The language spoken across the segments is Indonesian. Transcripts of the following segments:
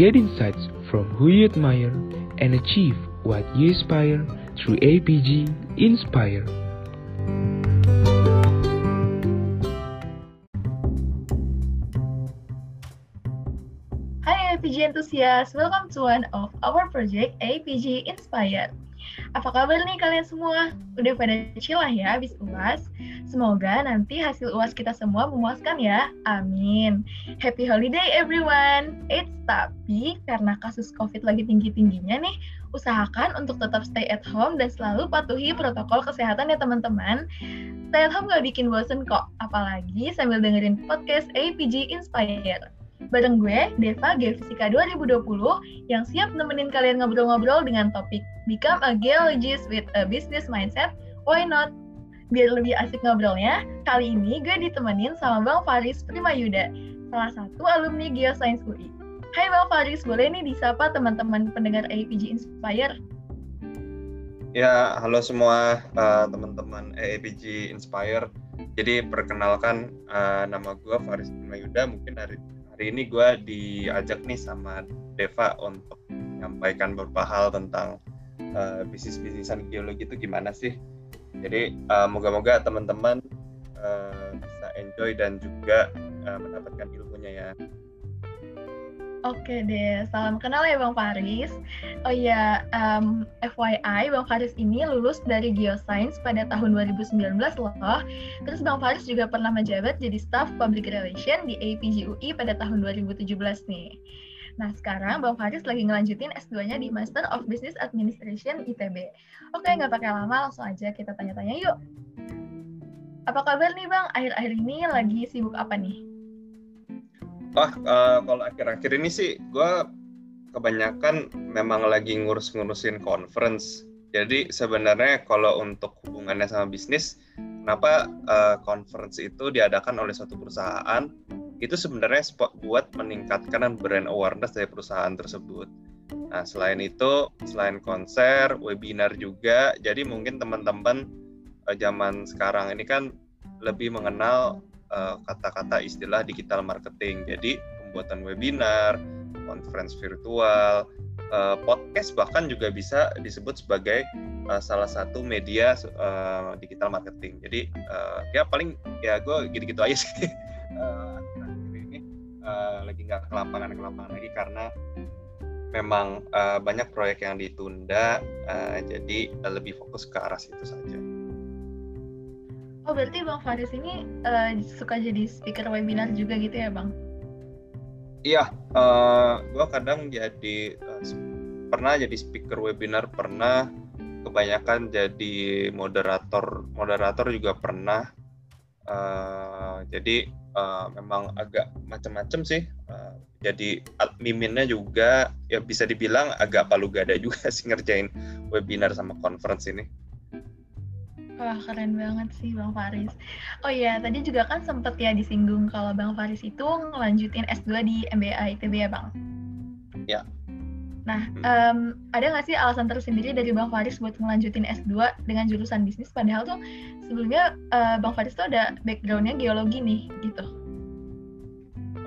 Get insights from who you admire and achieve what you aspire through APG Inspire. Hai APG enthusiast, welcome to one of our project APG Inspire. Apa kabar nih kalian semua? Udah pada chill lah ya habis UAS? Semoga nanti hasil UAS kita semua memuaskan ya. Amin. Happy holiday everyone. Eits, tapi karena kasus COVID lagi tinggi-tingginya nih, usahakan untuk tetap stay at home dan selalu patuhi protokol kesehatan ya teman-teman. Stay at home gak bikin bosen kok, apalagi sambil dengerin podcast APG Inspire. Bareng gue, Deva Geofisika 2020, yang siap nemenin kalian ngobrol-ngobrol dengan topik Become a Geologist with a Business Mindset, Why Not? Biar lebih asik ngobrolnya, kali ini gue ditemenin sama Bang Faris Primayuda, salah satu alumni Geoscience UI. Hai Bang Faris, boleh nih disapa teman-teman pendengar APG Inspire? Ya, halo semua uh, teman-teman APG Inspire. Jadi perkenalkan uh, nama gue Faris Primayuda, mungkin hari hari ini gue diajak nih sama Deva untuk menyampaikan beberapa hal tentang uh, bisnis-bisnisan geologi itu gimana sih. Jadi uh, moga-moga teman-teman uh, bisa enjoy dan juga uh, mendapatkan ilmunya ya. Oke deh, salam kenal ya Bang Faris. Oh iya, um, FYI, Bang Faris ini lulus dari Geoscience pada tahun 2019 loh. Terus Bang Faris juga pernah menjabat jadi staff Public Relation di APG UI pada tahun 2017 nih. Nah, sekarang Bang Faris lagi ngelanjutin S2-nya di Master of Business Administration ITB. Oke, nggak pakai lama, langsung aja kita tanya-tanya yuk. Apa kabar nih Bang? Akhir-akhir ini lagi sibuk apa nih? Wah, uh, kalau akhir-akhir ini sih gue kebanyakan memang lagi ngurus-ngurusin conference. Jadi sebenarnya kalau untuk hubungannya sama bisnis, kenapa uh, conference itu diadakan oleh suatu perusahaan? Itu sebenarnya buat meningkatkan brand awareness dari perusahaan tersebut. Nah, selain itu, selain konser, webinar juga, jadi mungkin teman-teman uh, zaman sekarang ini kan lebih mengenal kata-kata uh, istilah digital marketing. Jadi pembuatan webinar, conference virtual, uh, podcast bahkan juga bisa disebut sebagai uh, salah satu media uh, digital marketing. Jadi uh, ya paling ya gue gitu-gitu aja sih. uh, ini uh, lagi nggak ke lapangan ke lapangan lagi karena memang uh, banyak proyek yang ditunda, uh, jadi uh, lebih fokus ke arah situ saja. Oh berarti Bang Faris ini uh, suka jadi speaker webinar juga gitu ya Bang? Iya, uh, gue kadang jadi uh, pernah jadi speaker webinar pernah, kebanyakan jadi moderator moderator juga pernah. Uh, jadi uh, memang agak macam-macam sih. Uh, jadi miminnya juga ya bisa dibilang agak palu gada juga sih ngerjain webinar sama conference ini. Wah keren banget sih Bang Faris. Oh iya tadi juga kan sempet ya disinggung kalau Bang Faris itu ngelanjutin S2 di MBA ITB ya Bang? Ya. Nah um, ada nggak sih alasan tersendiri dari Bang Faris buat ngelanjutin S2 dengan jurusan bisnis padahal tuh sebelumnya uh, Bang Faris tuh ada backgroundnya geologi nih gitu.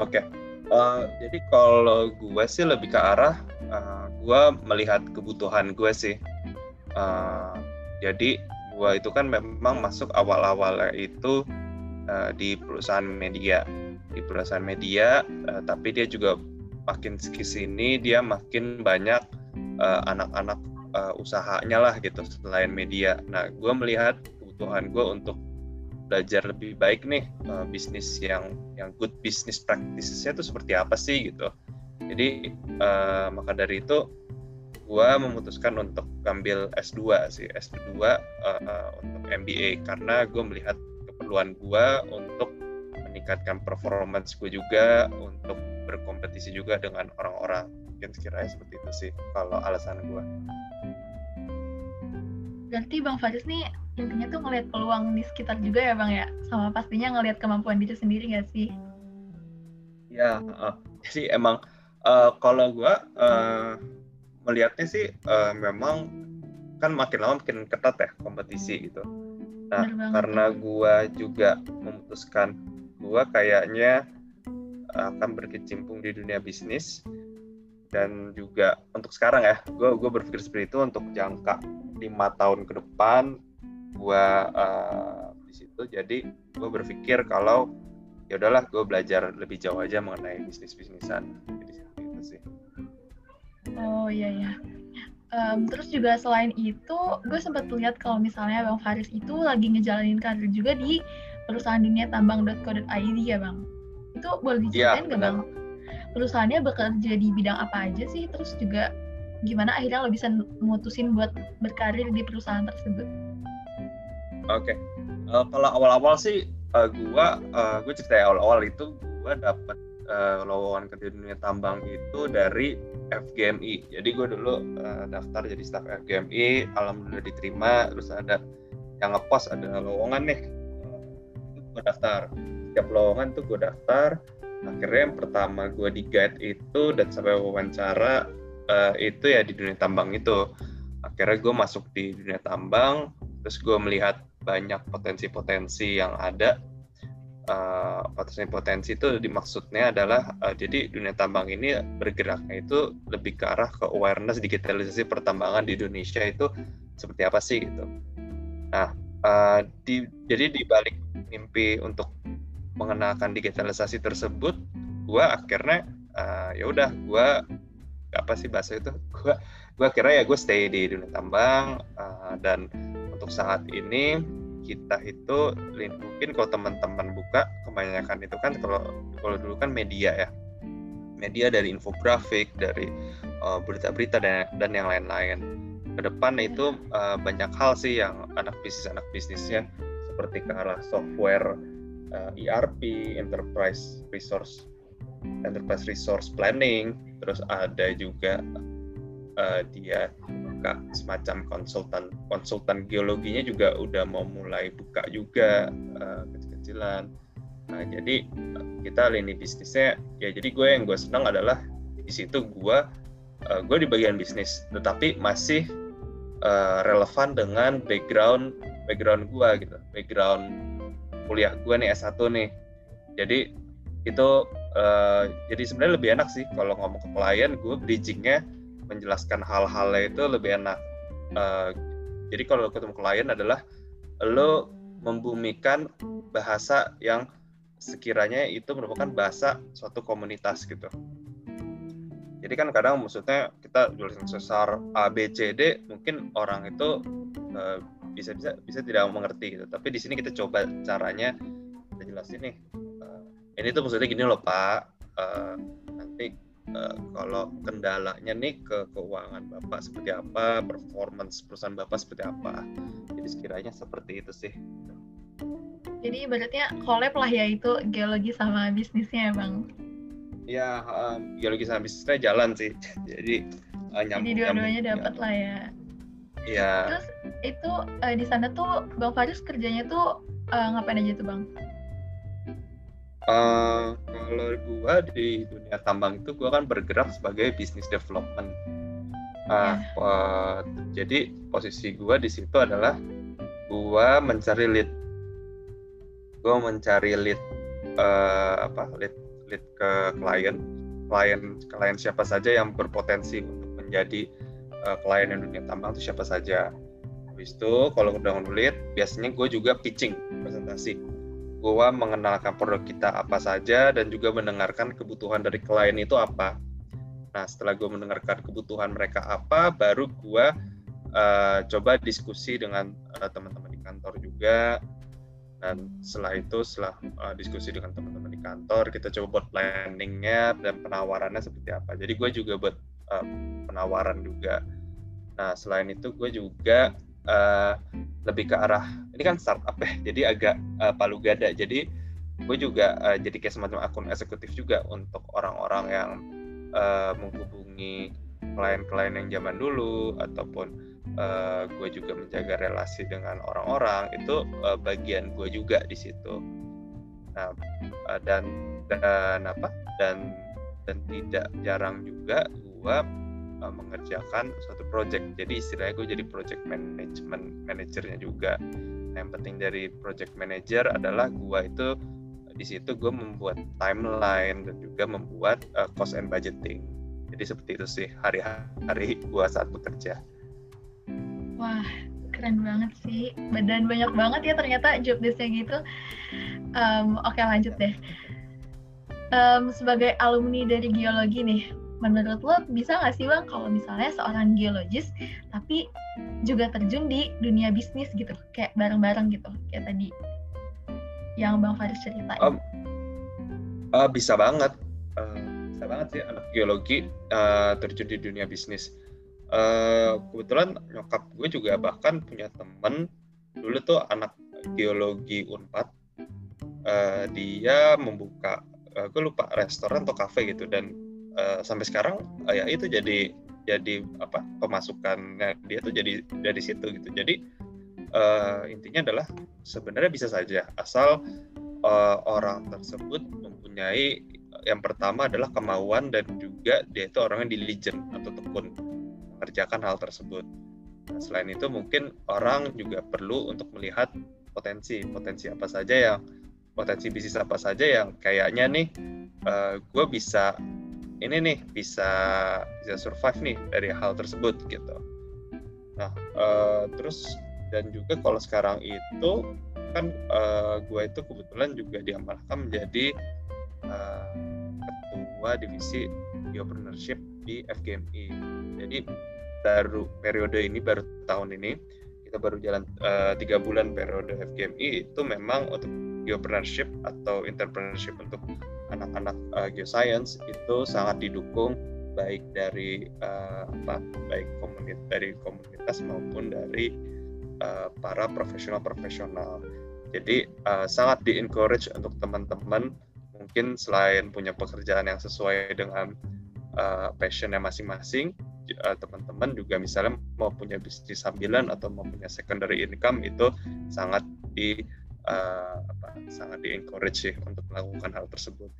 Oke. Okay. Uh, jadi kalau gue sih lebih ke arah uh, gue melihat kebutuhan gue sih. Uh, jadi gua itu kan memang masuk awal-awalnya itu uh, di perusahaan media di perusahaan media uh, tapi dia juga makin sini dia makin banyak anak-anak uh, uh, usahanya lah gitu selain media. Nah gue melihat kebutuhan gue untuk belajar lebih baik nih uh, bisnis yang yang good business practicesnya itu seperti apa sih gitu. Jadi uh, maka dari itu gue memutuskan untuk ambil S2 sih S2 uh, untuk MBA karena gue melihat keperluan gue untuk meningkatkan performance gue juga untuk berkompetisi juga dengan orang-orang mungkin sekiranya seperti itu sih kalau alasan gue. Berarti Bang Faris nih intinya tuh ngelihat peluang di sekitar juga ya Bang ya, sama pastinya ngelihat kemampuan diri sendiri gak sih? Ya, uh, jadi emang uh, kalau gue uh, melihatnya sih uh, memang kan makin lama makin ketat ya kompetisi gitu. Nah karena gua juga memutuskan gua kayaknya akan berkecimpung di dunia bisnis. dan juga untuk sekarang ya gue gue berpikir seperti itu untuk jangka lima tahun ke depan gue uh, di situ. Jadi gue berpikir kalau ya udahlah gue belajar lebih jauh aja mengenai bisnis bisnisan jadi itu sih. Oh iya ya um, terus juga selain itu gue sempat lihat kalau misalnya bang Faris itu lagi ngejalanin karir juga di perusahaan dunia tambang.co.id ya bang? Itu boleh iya, diceritain nggak ya, bang? Perusahaannya bekerja di bidang apa aja sih? Terus juga gimana akhirnya lo bisa mutusin buat berkarir di perusahaan tersebut? Oke. Okay. uh, eh, kalau awal-awal sih uh, gua uh, gue cerita ya, awal-awal itu gua dapat uh, lowongan kerja dunia tambang itu dari FGMI jadi gue dulu uh, daftar jadi staff FGMI alhamdulillah diterima terus ada yang ngepost ada lowongan nih gue daftar. Setiap lowongan tuh gue daftar. Akhirnya yang pertama gue di guide itu dan sampai wawancara uh, itu ya di dunia tambang itu. Akhirnya gue masuk di dunia tambang terus gue melihat banyak potensi-potensi yang ada. Uh, potensi-potensi itu dimaksudnya adalah uh, jadi dunia tambang ini bergeraknya itu lebih ke arah ke awareness digitalisasi pertambangan di Indonesia itu seperti apa sih gitu. Nah uh, di, jadi di balik mimpi untuk mengenalkan digitalisasi tersebut gue akhirnya uh, ya udah gue apa sih bahasa itu? Gue gue akhirnya ya gue stay di dunia tambang uh, dan untuk saat ini kita itu mungkin kalau teman-teman buka kebanyakan itu kan kalau kalau dulu kan media ya. Media dari infografik dari berita-berita uh, dan dan yang lain-lain. Ke depan itu uh, banyak hal sih yang anak bisnis anak bisnisnya seperti ke arah software uh, eh, ERP, Enterprise Resource Enterprise Resource Planning, terus ada juga uh, dia buka semacam konsultan konsultan geologinya juga udah mau mulai buka juga uh, kecil-kecilan. Nah jadi kita lini bisnisnya ya jadi gue yang gue senang adalah di situ gue uh, gue di bagian bisnis, tetapi masih uh, relevan dengan background background gue gitu, background kuliah gue nih S1 nih. Jadi itu uh, jadi sebenarnya lebih enak sih kalau ngomong ke klien gue bridgingnya menjelaskan hal-hal itu lebih enak. Uh, jadi kalau ketemu klien adalah lo membumikan bahasa yang sekiranya itu merupakan bahasa suatu komunitas gitu. Jadi kan kadang maksudnya kita tulisan sesar A B C D mungkin orang itu uh, bisa bisa bisa tidak mengerti gitu. Tapi di sini kita coba caranya kita jelasin nih. Uh, ini tuh maksudnya gini loh pak. Uh, nanti uh, kalau kendalanya nih ke keuangan bapak seperti apa performance perusahaan bapak seperti apa. Jadi sekiranya seperti itu sih. Jadi ibaratnya collab lah ya itu geologi sama bisnisnya ya bang? Ya um, geologi sama bisnisnya jalan sih. Jadi uh, nyambung, jadi dua-duanya dapat lah ya Iya. Terus itu uh, di sana tuh Bang Faris kerjanya tuh uh, ngapain aja tuh Bang? Uh, kalau gua di dunia tambang itu gua kan bergerak sebagai business development. Uh, yeah. uh, jadi posisi gua di situ adalah gua mencari lead. Gua mencari lead uh, apa lead lead ke klien, klien klien siapa saja yang berpotensi untuk menjadi uh, klien yang dunia tambang itu siapa saja. Habis itu kalau udah ngulit, biasanya gue juga pitching presentasi. Gue mengenalkan produk kita apa saja dan juga mendengarkan kebutuhan dari klien itu apa. Nah setelah gue mendengarkan kebutuhan mereka apa, baru gue uh, coba diskusi dengan uh, teman-teman di kantor juga. Dan setelah itu, setelah uh, diskusi dengan teman-teman di kantor, kita coba buat planningnya dan penawarannya seperti apa. Jadi gue juga buat uh, penawaran juga. Nah selain itu gue juga uh, lebih ke arah ini kan startup ya, jadi agak uh, palu gada. Jadi gue juga uh, jadi kayak semacam akun eksekutif juga untuk orang-orang yang uh, menghubungi klien-klien yang zaman dulu ataupun uh, gue juga menjaga relasi dengan orang-orang itu uh, bagian gue juga di situ. Nah uh, dan dan apa dan dan tidak jarang juga gue uh, mengerjakan suatu project. Jadi istilahnya gue jadi project management manajernya juga. Nah, yang penting dari project manager adalah gue itu di situ gue membuat timeline dan juga membuat uh, cost and budgeting. Jadi seperti itu sih hari-hari gue saat bekerja. Wah keren banget sih. Dan banyak banget ya ternyata job desknya gitu. Um, oke lanjut deh. Um, sebagai alumni dari geologi nih menurut lo bisa nggak sih bang kalau misalnya seorang geologis tapi juga terjun di dunia bisnis gitu kayak bareng-bareng gitu kayak tadi yang bang Faris ceritain? Um, uh, bisa banget. Uh, bisa banget sih anak geologi uh, terjun di dunia bisnis. Uh, kebetulan nyokap gue juga bahkan punya temen dulu tuh anak geologi unpad uh, dia membuka uh, gue lupa restoran atau kafe gitu dan uh, sampai sekarang uh, ya itu jadi jadi apa pemasukannya dia tuh jadi dari situ gitu jadi uh, intinya adalah sebenarnya bisa saja asal uh, orang tersebut mempunyai yang pertama adalah kemauan dan juga dia itu orangnya diligent atau tekun mengerjakan hal tersebut. Nah, selain itu mungkin orang juga perlu untuk melihat potensi potensi apa saja yang potensi bisnis apa saja yang kayaknya nih uh, gue bisa ini nih bisa bisa survive nih dari hal tersebut gitu. Nah uh, terus dan juga kalau sekarang itu kan uh, gue itu kebetulan juga diamanahkan menjadi uh, ketua divisi entrepreneurship di FGMI. Jadi baru periode ini baru tahun ini kita baru jalan tiga uh, bulan periode FGMI itu memang untuk geopreneurship atau entrepreneurship untuk anak-anak uh, geoscience itu sangat didukung baik dari uh, apa baik komunitas dari komunitas maupun dari uh, para profesional-profesional. Jadi uh, sangat di encourage untuk teman-teman mungkin selain punya pekerjaan yang sesuai dengan uh, passionnya masing-masing, teman-teman juga misalnya mau punya bisnis sambilan atau mau punya secondary income itu sangat di uh, apa, sangat di encourage sih untuk melakukan hal tersebut.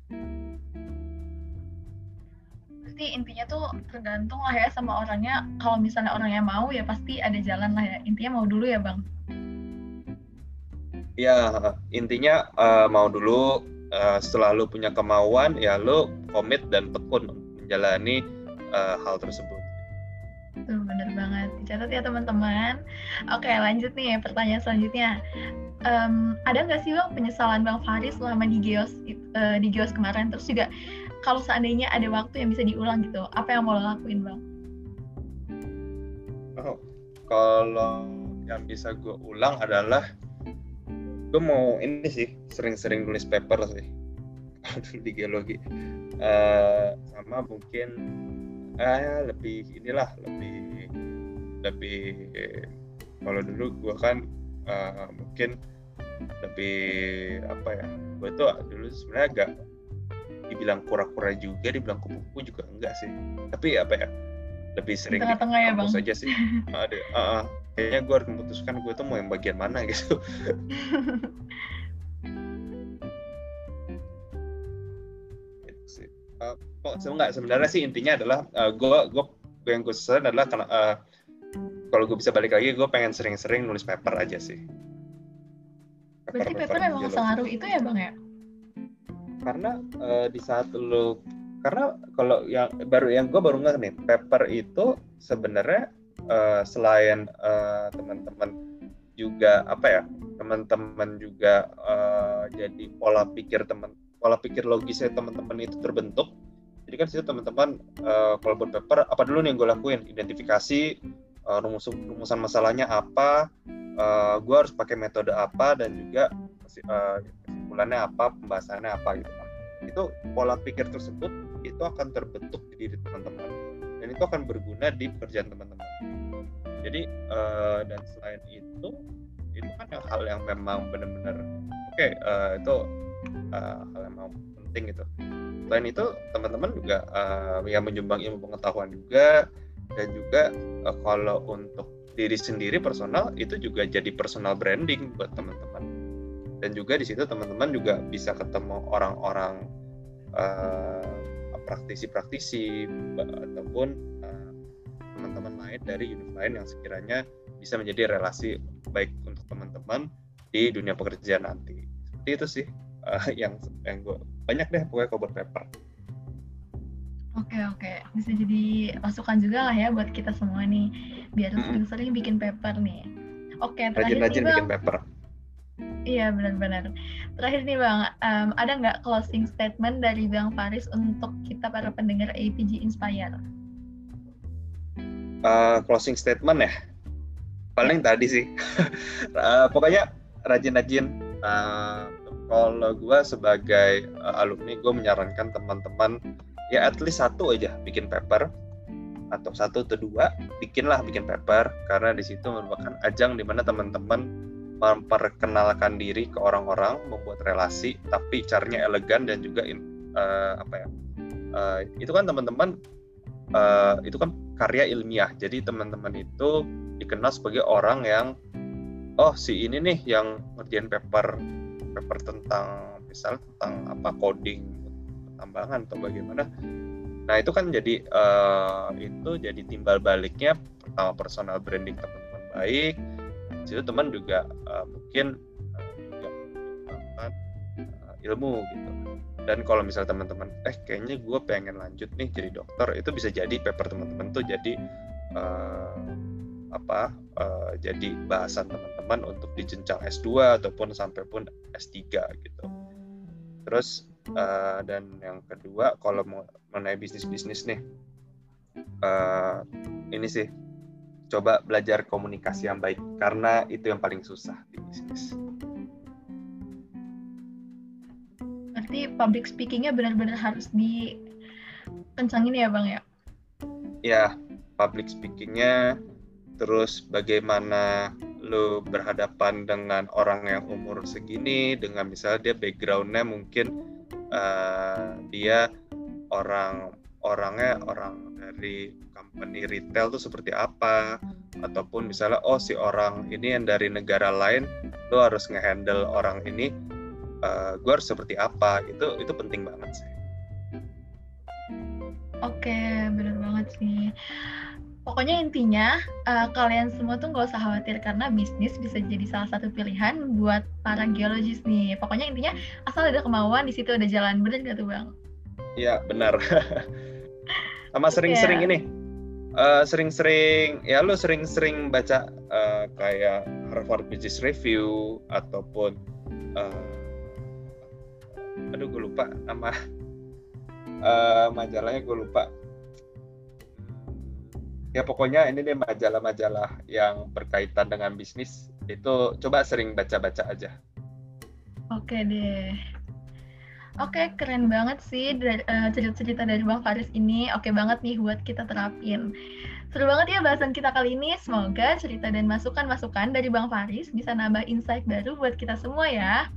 Berarti intinya tuh tergantung lah ya sama orangnya. Kalau misalnya orangnya mau ya pasti ada jalan lah ya. Intinya mau dulu ya bang. Ya intinya uh, mau dulu. Uh, setelah lu punya kemauan ya lu komit dan tekun menjalani uh, hal tersebut. Tuh bener banget. Dicatat ya teman-teman. Oke lanjut nih pertanyaan selanjutnya um, ada nggak sih bang penyesalan bang Faris selama di Geos uh, di Geos kemarin? Terus juga kalau seandainya ada waktu yang bisa diulang gitu apa yang mau lo lakuin bang? Oh, kalau yang bisa gue ulang adalah gue mau ini sih sering-sering nulis paper sih. Di geologi. Uh, sama mungkin eh lebih inilah lebih lebih kalau dulu gue kan uh, mungkin lebih apa ya gue tuh dulu sebenarnya agak dibilang kura-kura juga dibilang kupu-kupu juga enggak sih. Tapi apa ya lebih sering di tengah ya bang? saja sih. Ada uh, uh, kayaknya gue harus memutuskan gue tuh mau yang bagian mana gitu. Uh, kok enggak sebenarnya sih intinya adalah uh, gue gue yang gue adalah karena uh, kalau gue bisa balik lagi gue pengen sering-sering nulis paper aja sih Berarti paper memang sengaruh itu ya bang ya? Karena uh, di saat lo karena kalau yang baru yang gue baru nggak nih paper itu sebenarnya uh, selain uh, teman-teman juga apa ya teman-teman juga uh, jadi pola pikir teman pola pikir logisnya teman-teman itu terbentuk. Jadi kan situ teman-teman uh, kalau buat paper apa dulu nih yang gue lakuin? Identifikasi uh, rumus rumusan masalahnya apa uh, gue harus pakai metode apa dan juga uh, kesimpulannya apa pembahasannya apa gitu itu pola pikir tersebut itu akan terbentuk di diri teman-teman. Dan itu akan berguna di pekerjaan teman-teman. Jadi uh, dan selain itu itu kan hal yang memang benar-benar oke okay, uh, itu uh, hal yang memang penting gitu. Selain itu teman-teman juga uh, yang menyumbang ilmu pengetahuan juga dan juga uh, kalau untuk diri sendiri personal itu juga jadi personal branding buat teman-teman. Dan juga di situ teman-teman juga bisa ketemu orang-orang uh, praktisi-praktisi ataupun uh, teman-teman lain dari unit lain yang sekiranya bisa menjadi relasi baik untuk teman-teman di dunia pekerjaan nanti. Seperti itu sih uh, yang yang gue banyak deh pokoknya cover paper Oke oke, bisa jadi masukan juga lah ya buat kita semua nih, biar sering-sering bikin paper nih. Oke, terakhir nih Rajin-rajin bang. bikin paper. Iya benar-benar. Terakhir nih bang, em, ada nggak closing statement dari bang Faris untuk kita para pendengar APG Inspire? Eh, closing statement ya. Paling tadi sih. Eh, pokoknya rajin-rajin. Eh, kalau gue sebagai alumni, gue menyarankan teman-teman ya at least satu aja bikin paper atau satu atau dua bikinlah bikin paper karena di situ merupakan ajang di mana teman-teman memperkenalkan diri ke orang-orang, membuat relasi, tapi caranya elegan dan juga eh, apa ya? eh, itu kan teman-teman eh, itu kan karya ilmiah. Jadi teman-teman itu dikenal sebagai orang yang oh si ini nih yang ngerjain paper paper tentang misal tentang apa coding tambangan atau bagaimana. Nah itu kan jadi eh, itu jadi timbal baliknya pertama personal branding teman-teman baik. Situ teman juga eh, mungkin eh, juga eh, ilmu gitu. Dan kalau misal teman-teman, eh kayaknya gue pengen lanjut nih jadi dokter, itu bisa jadi paper teman-teman tuh jadi eh, apa? eh, jadi bahasan teman-teman untuk di jenjang S2 ataupun sampai pun S3 gitu. Terus eh, dan yang kedua kalau mau mengenai bisnis-bisnis nih, eh, ini sih coba belajar komunikasi yang baik karena itu yang paling susah di bisnis. Berarti public speakingnya benar-benar harus dikencangin ya bang ya? ya public speakingnya terus bagaimana lu berhadapan dengan orang yang umur segini dengan misalnya dia backgroundnya mungkin eh, dia orang orangnya orang dari company retail tuh seperti apa. Ataupun misalnya oh si orang ini yang dari negara lain lu harus ngehandle orang ini eh, gue harus seperti apa. Itu itu penting banget sih. Oke, bener banget sih. Pokoknya intinya eh, kalian semua tuh nggak usah khawatir karena bisnis bisa jadi salah satu pilihan buat para geologis nih. Pokoknya intinya asal ada kemauan di situ ada jalan bener gak tuh bang? Iya benar. Sama sering-sering Iya. ini, eh, sering-sering ya lu sering-sering baca eh, kayak Harvard Business Review ataupun eh, aduh gue lupa nama eh, majalahnya gue lupa. Ya pokoknya ini deh majalah-majalah yang berkaitan dengan bisnis itu coba sering baca-baca aja. Oke deh. Oke, keren banget sih eh, cerita-cerita dari Bang Faris ini. Oke banget nih buat kita terapin. Seru banget ya bahasan kita kali ini. Semoga cerita dan masukan-masukan dari Bang Faris bisa nambah insight baru buat kita semua ya.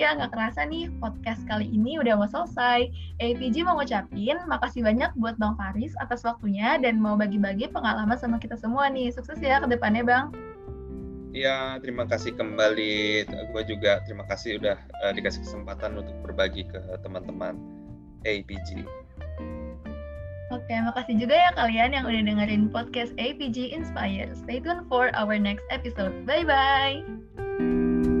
Ya, nggak kerasa nih podcast kali ini udah mau selesai. APG mau ngucapin makasih banyak buat Bang Faris atas waktunya dan mau bagi-bagi pengalaman sama kita semua nih. Sukses ya ke depannya, Bang. Ya, terima kasih kembali. Gue juga terima kasih udah eh, dikasih kesempatan untuk berbagi ke teman-teman APG. Oke, makasih juga ya kalian yang udah dengerin podcast APG Inspire. Stay tuned for our next episode. Bye-bye!